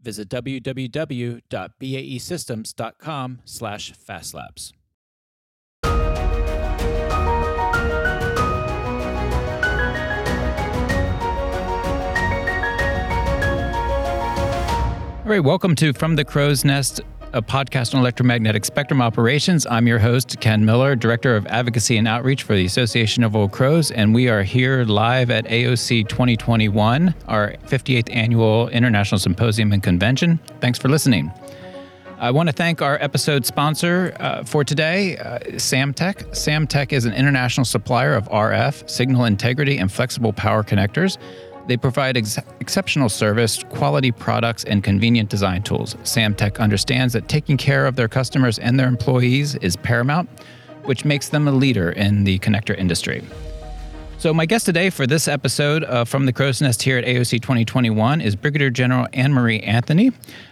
Visit www.baesystems.com slash fastlabs. All right, welcome to From the Crow's Nest, a podcast on electromagnetic spectrum operations. I'm your host, Ken Miller, Director of Advocacy and Outreach for the Association of Old Crows, and we are here live at AOC 2021, our 58th annual International Symposium and Convention. Thanks for listening. I want to thank our episode sponsor uh, for today, uh, Samtec. Samtec is an international supplier of RF, signal integrity, and flexible power connectors. They provide ex- exceptional service, quality products, and convenient design tools. Samtec understands that taking care of their customers and their employees is paramount, which makes them a leader in the connector industry. So, my guest today for this episode uh, from the Crow's Nest here at AOC 2021 is Brigadier General AnnMarie Anthony.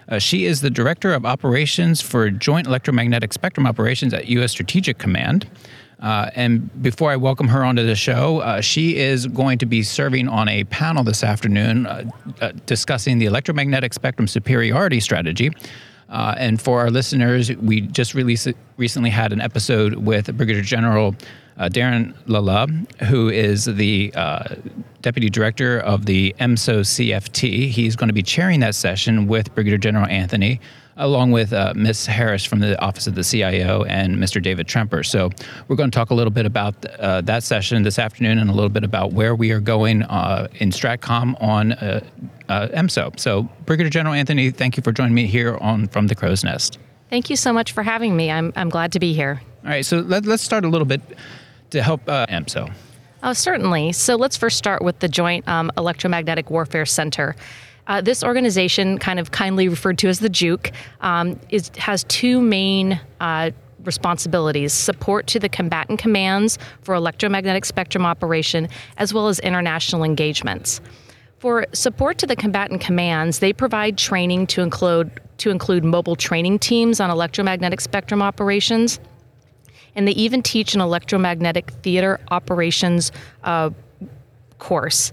Uh, she is the Director of Operations for Joint Electromagnetic Spectrum Operations at U.S. Strategic Command. Uh, and before I welcome her onto the show, uh, she is going to be serving on a panel this afternoon uh, uh discussing the electromagnetic spectrum superiority strategy. Uh, and for our listeners, we just released, recently had an episode with Brigadier General uh, Darren Lala, who is the Deputy Director of the EMSO CFT. He's going to be chairing that session with Brigadier General Anthony along with uh, Ms. Harris from the Office of the CIO and Mr. David Tremper. So we're going to talk a little bit about uh, that session this afternoon and a little bit about where we are going uh, in Stratcom on uh, uh, EMSO. So Brigadier General Anthony, thank you for joining me here on From the Crow's Nest. Thank you so much for having me. I'm, I'm glad to be here. All right, so let, us start a little bit to help uh, EMSO. Oh, certainly. So let's first start with the Joint um, Electromagnetic Warfare Center. Uh, this organization, kind of kindly referred to as the Juke, um, is, has two main uh, responsibilities support to the combatant commands for electromagnetic spectrum operation, as well as international engagements. For support to the combatant commands, they provide training to include, to include mobile training teams on electromagnetic spectrum operations. And they even teach an electromagnetic theater operations uh, course.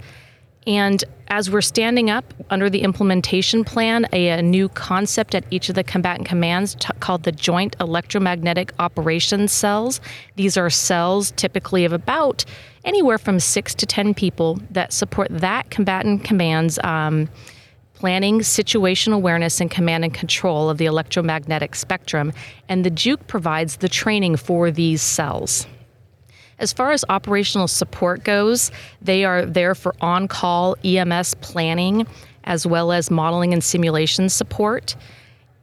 And as we're standing up under the implementation plan, a, a new concept at each of the combatant commands t- called the Joint Electromagnetic Operations Cells. These are cells typically of about anywhere from six to 10 people that support that combatant command's um, planning, situational awareness, and command and control of the electromagnetic spectrum. And the JEWC provides the training for these cells. As far as operational support goes, they are there for on call EMS planning as well as modeling and simulation support.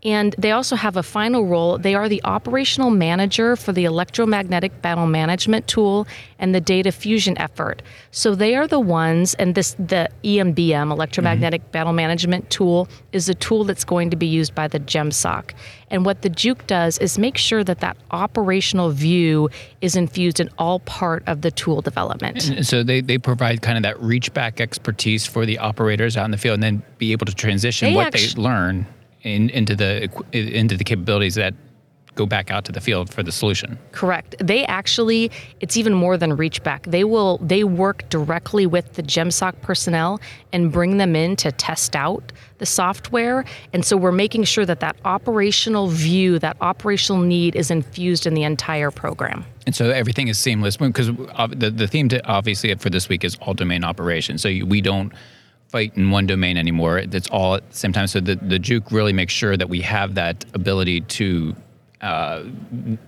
And they also have a final role. They are the operational manager for the electromagnetic battle management tool and the data fusion effort. So they are the ones, and this the EMBM electromagnetic mm-hmm. battle management tool is a tool that's going to be used by the JEMSOC. And what the JEWC does is make sure that that operational view is infused in all part of the tool development. And so they, they provide kind of that reach back expertise for the operators out in the field and then be able to transition they what they learn in, into the into the capabilities that go back out to the field for the solution. Correct. They actually, it's even more than reach back. They will they work directly with the JEMSOC personnel and bring them in to test out the software. And so we're making sure that that operational view, that operational need, is infused in the entire program. And so everything is seamless because uh, the the theme to, obviously for this week is all domain operations. So we don't fight in one domain anymore. It's all at the same time. So the, the JEWC really makes sure that we have that ability to uh,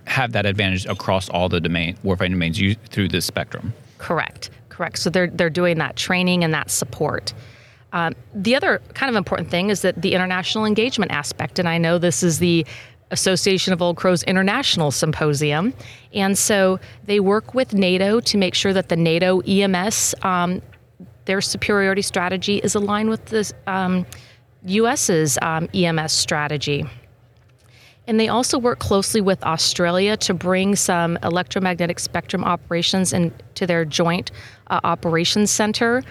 have that advantage across all the domain warfighting domains through this spectrum. Correct, correct. So they're they're doing that training and that support. Um, the other kind of important thing is that the international engagement aspect, and I know this is the Association of Old Crows International Symposium. And so they work with NATO to make sure that the NATO EMS um, their superiority strategy is aligned with the um, US's um, EMS strategy. And they also work closely with Australia to bring some electromagnetic spectrum operations into their joint uh, operations center.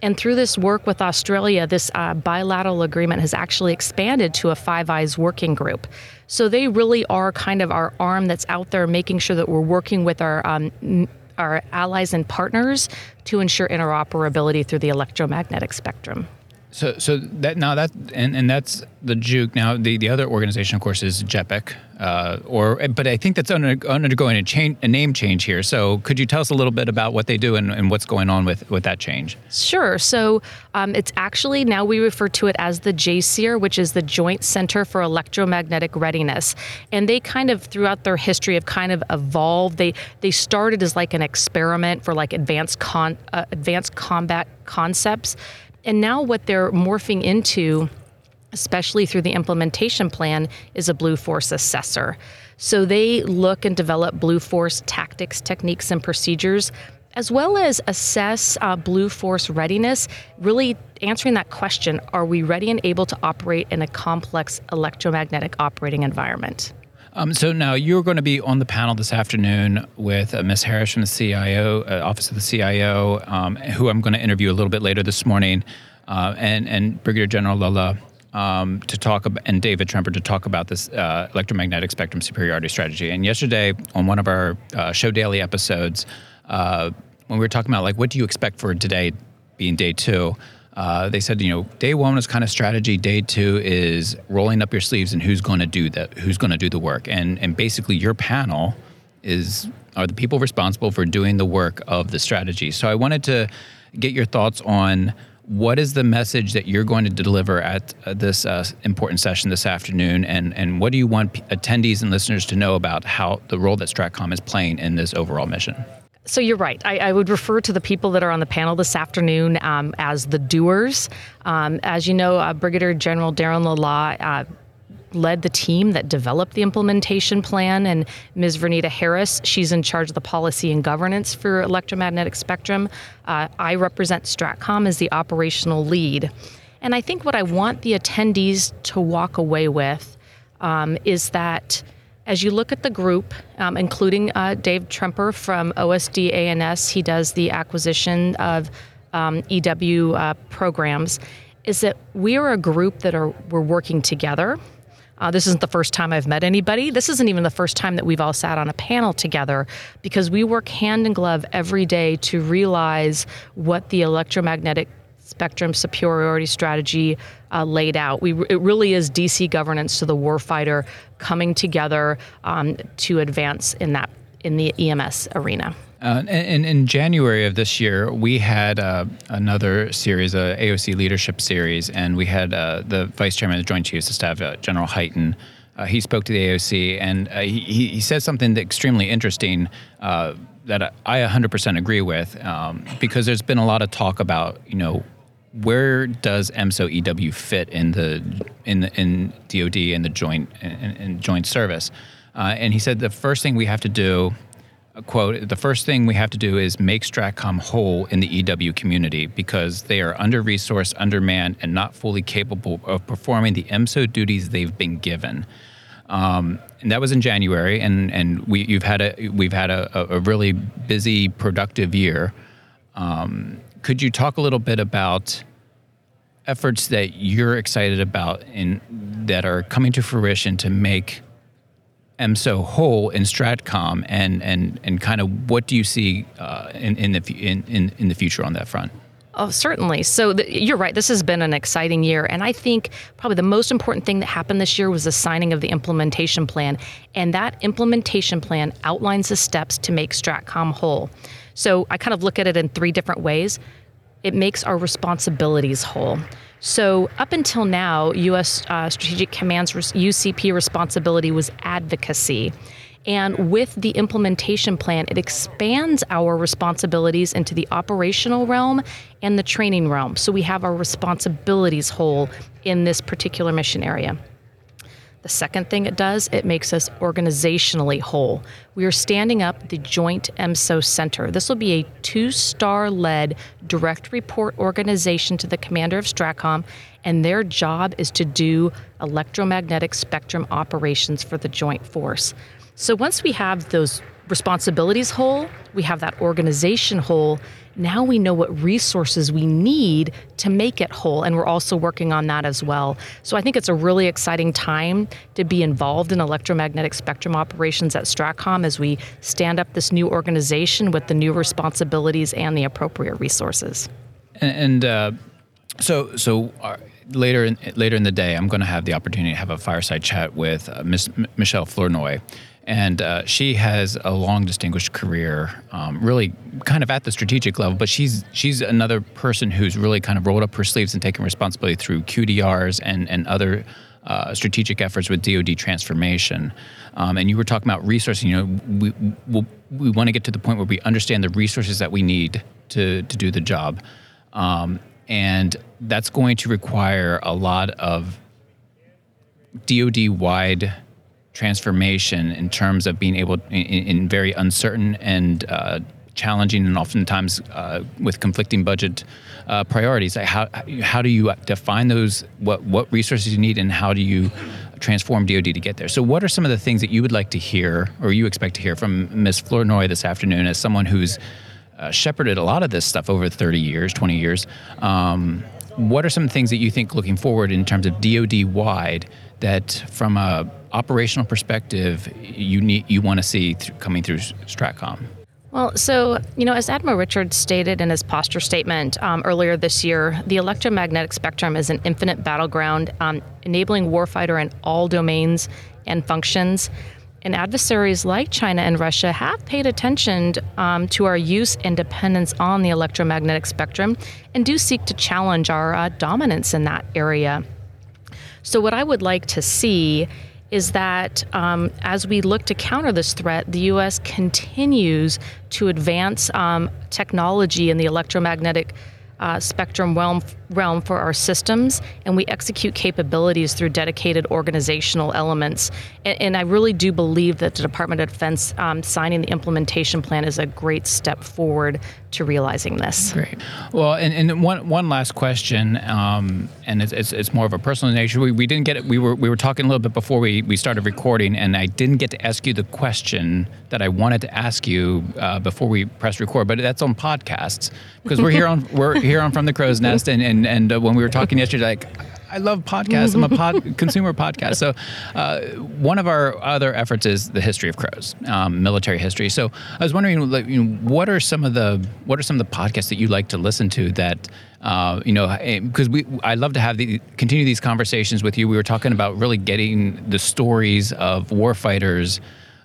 And through this work with Australia, this uh, bilateral agreement has actually expanded to a Five Eyes working group. So they really are kind of our arm that's out there making sure that we're working with our um, our allies and partners to ensure interoperability through the electromagnetic spectrum. So, so that now that and, and that's the Juke. Now, the, the other organization, of course, is JEPAC, uh, or but I think that's under, undergoing a change, a name change here. So, could you tell us a little bit about what they do and, and what's going on with with that change? Sure. So, um, it's actually now we refer to it as the JCER, which is the Joint Center for Electromagnetic Readiness, and they kind of throughout their history have kind of evolved. They they started as like an experiment for like advanced con uh, advanced combat concepts and now, what they're morphing into, especially through the implementation plan, is a Blue Force assessor. So they look and develop Blue Force tactics, techniques, and procedures, as well as assess uh, Blue Force readiness, really answering that question are we ready and able to operate in a complex electromagnetic operating environment? Um, so now you're going to be on the panel this afternoon with uh, Ms. Harris from the CIO, uh, Office of the CIO, um, who I'm going to interview a little bit later this morning, uh, and and Brigadier General Lala um, to talk and David Tremper to talk about this uh, electromagnetic spectrum superiority strategy. And yesterday on one of our uh, show daily episodes, uh, when we were talking about like what do you expect for today being day two. Uh, they said, you know, day one is kind of strategy. Day two is rolling up your sleeves and who's going to do that, who's going to do the work, and and basically your panel is are the people responsible for doing the work of the strategy. So I wanted to get your thoughts on what is the message that you're going to deliver at uh, this uh, important session this afternoon, and and what do you want attendees and listeners to know about how the role that Stratcom is playing in this overall mission? So you're right. I, I, would refer to the people that are on the panel this afternoon um, as the doers. Um, as you know, uh, Brigadier General Darren Lala uh, led the team that developed the implementation plan, and Ms. Vernita Harris, she's in charge of the policy and governance for electromagnetic spectrum. Uh, I represent Stratcom as the operational lead. And I think what I want the attendees to walk away with um, is that as you look at the group, um, including uh, Dave Tremper from OSD A&S, he does the acquisition of um, EW uh, programs, is that we are a group that are we're working together. Uh, this isn't the first time I've met anybody. This isn't even the first time that we've all sat on a panel together because we work hand in glove every day to realize what the electromagnetic spectrum superiority strategy uh, laid out. We, it really is DC governance to the warfighter coming together um, to advance in that in the EMS arena. Uh, in, in January of this year, we had uh, another series, a AOC leadership series, and we had uh, the Vice Chairman of the Joint Chiefs of Staff, uh, General Hyten. Uh, he spoke to the AOC, and he, he said something extremely interesting that I 100% agree with, um, because there's been a lot of talk about, you know, where does EMSO EW fit in the in the, in DoD and the joint in, in joint service? Uh, and he said the first thing we have to do, quote, the first thing we have to do is make Stratcom whole in the EW community because they are under resourced, undermanned, and not fully capable of performing the EMSO duties they've been given. Um, and that was in January, and and we you've had a we've had a, a really busy, productive year. Um, could you talk a little bit about efforts that you're excited about and that are coming to fruition to make EMSO whole in Stratcom, and and and kind of what do you see uh, in in the in, in in the future on that front? Oh, certainly. So the, you're right. This has been an exciting year, and I think probably the most important thing that happened this year was the signing of the implementation plan, and that implementation plan outlines the steps to make Stratcom whole. So I kind of look at it in three different ways. It makes our responsibilities whole. So, up until now, U.S. Uh, Strategic Command's UCP responsibility was advocacy. And with the implementation plan, it expands our responsibilities into the operational realm and the training realm. So we have our responsibilities whole in this particular mission area. The second thing it does, it makes us organizationally whole. We are standing up the Joint EMSO Center. This will be a two star led direct report organization to the commander of STRATCOM, and their job is to do electromagnetic spectrum operations for the Joint Force. So once we have those responsibilities whole, we have that organization whole. Now we know what resources we need to make it whole, and we're also working on that as well. So I think it's a really exciting time to be involved in electromagnetic spectrum operations at Stratcom as we stand up this new organization with the new responsibilities and the appropriate resources. And, and uh, so, so uh, later in later in the day, I'm going to have the opportunity to have a fireside chat with uh, M- Michelle Flournoy. And uh, she has a long, distinguished career, um, really kind of at the strategic level. But she's she's another person who's really kind of rolled up her sleeves and taken responsibility through QDRs and and other uh, strategic efforts with DoD transformation. Um, and you were talking about resources. You know, we we, we want to get to the point where we understand the resources that we need to to do the job, um, and that's going to require a lot of DoD wide transformation in terms of being able in, in very uncertain and uh, challenging and oftentimes uh, with conflicting budget uh, priorities. How, how do you define those, what, what resources you need, and how do you transform DoD to get there? So, what are some of the things that you would like to hear or you expect to hear from Ms. Flournoy this afternoon as someone who's uh, shepherded a lot of this stuff over 30 years, 20 years? Um, what are some things that you think looking forward in terms of DoD wide that from a operational perspective you need you want to see coming through Stratcom? Well, so, you know, as Admiral Richards stated in his posture statement um, earlier this year, the electromagnetic spectrum is an infinite battleground, um, enabling warfighter in all domains and functions. And adversaries like China and Russia have paid attention um, to our use and dependence on the electromagnetic spectrum and do seek to challenge our uh, dominance in that area. So, what I would like to see is that um, as we look to counter this threat, the U.S. continues to advance um, technology in the electromagnetic uh, spectrum realm, realm for our systems, and we execute capabilities through dedicated organizational elements. And, and I really do believe that the Department of Defense um, signing the implementation plan is a great step forward to realizing this. Great. Well, and, and one one last question, um, and it's, it's, it's, more of a personal nature. We, we didn't get it. We were we were talking a little bit before we, we started recording, and I didn't get to ask you the question that I wanted to ask you uh, before we press record. But that's on podcasts because we're here on we're here on From the Crow's Nest, and and and uh, when we were talking yesterday, like I love podcasts. I'm a pod, consumer podcast. So, uh, one of our other efforts is the history of crows, um, military history. So, I was wondering, like, you know, what are some of the what are some of the podcasts that you like to listen to that, uh, you know, because eh, we I love to have the continue these conversations with you. We were talking about really getting the stories of warfighters.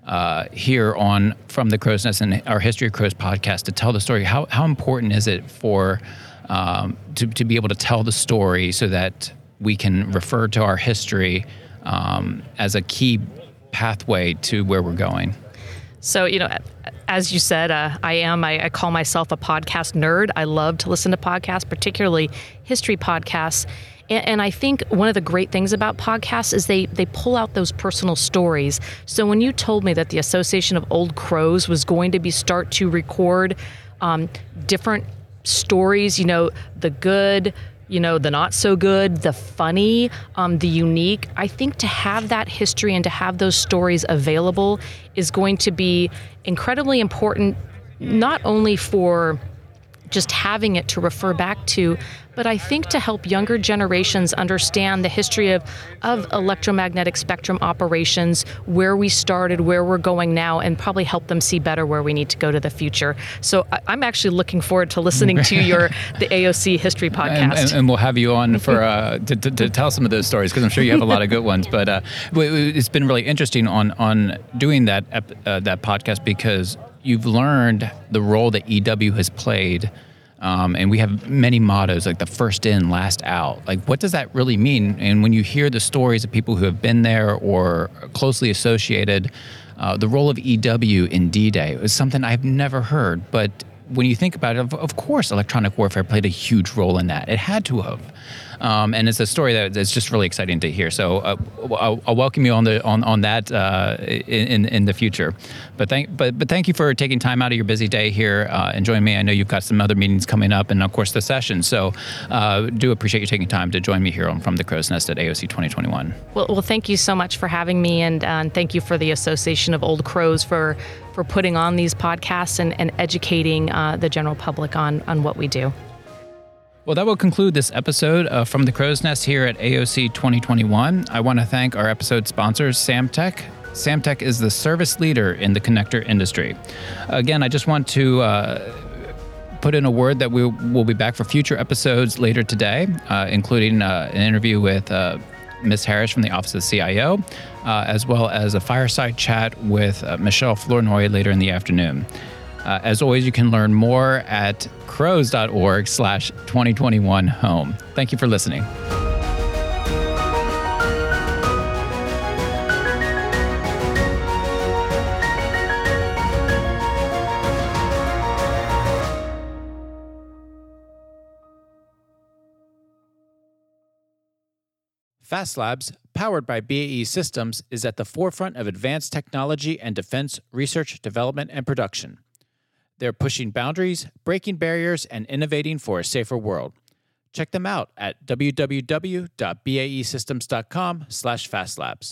Uh, here on From the Crow's Nest and our History of Crows podcast to tell the story. How, how important is it for um, to, to be able to tell the story so that we can refer to our history um, as a key pathway to where we're going. So, you know, as you said, uh, I am, I, I, call myself a podcast nerd. I love to listen to podcasts, particularly history podcasts. And, and, I think one of the great things about podcasts is they, they pull out those personal stories. So when you told me that the Association of Old Crows was going to be start to record um, different stories, you know, the good, you know, the not so good, the funny, um, the unique. I think to have that history and to have those stories available is going to be incredibly important, not only for just having it to refer back to, but I think to help younger generations understand the history of, of electromagnetic spectrum operations, where we started, where we're going now, and probably help them see better where we need to go to the future. So I, am actually looking forward to listening to your the AOC history podcast. And, and, and we'll have you on for uh, to, to, to, tell some of those stories because I'm sure you have a lot of good ones. But uh, it's been really interesting on on doing that uh, that podcast because you've learned the role that EW has played um, and we have many mottos like the first in, last out. Like, what does that really mean? And when you hear the stories of people who have been there or closely associated, uh, the role of EW in D Day is something I've never heard. But when you think about it, of, of, course, electronic warfare played a huge role in that. It had to have. Um, and it's a story that is just really exciting to hear. So uh, I'll, I'll, welcome you on the on on that uh, in in the future. But thank but but thank you for taking time out of your busy day here uh, and joining me. I know you've got some other meetings coming up, and of course the session. So uh, do appreciate you taking time to join me here on From the Crow's Nest at AOC 2021. Well, well, thank you so much for having me, and, uh, and thank you for the Association of Old Crows for for putting on these podcasts and, and educating uh, the general public on on what we do. Well, that will conclude this episode uh, from the Crow's Nest here at AOC 2021. I want to thank our episode sponsors, Samtec. Samtec is the service leader in the connector industry. Again, I just want to uh, put in a word that we will be back for future episodes later today, uh, including uh, an interview with uh, Ms. Harris from the Office of CIO, as well as a fireside chat with Michelle Flournoy later in the afternoon. Uh, as always, you can learn more at crows.org slash 2021 home. Thank you for listening. Fast Labs, powered by BAE Systems, is at the forefront of advanced technology and defense research, development, and production. They're pushing boundaries, breaking barriers, and innovating for a safer world. Check them out at www.baesystems.com/fastlabs.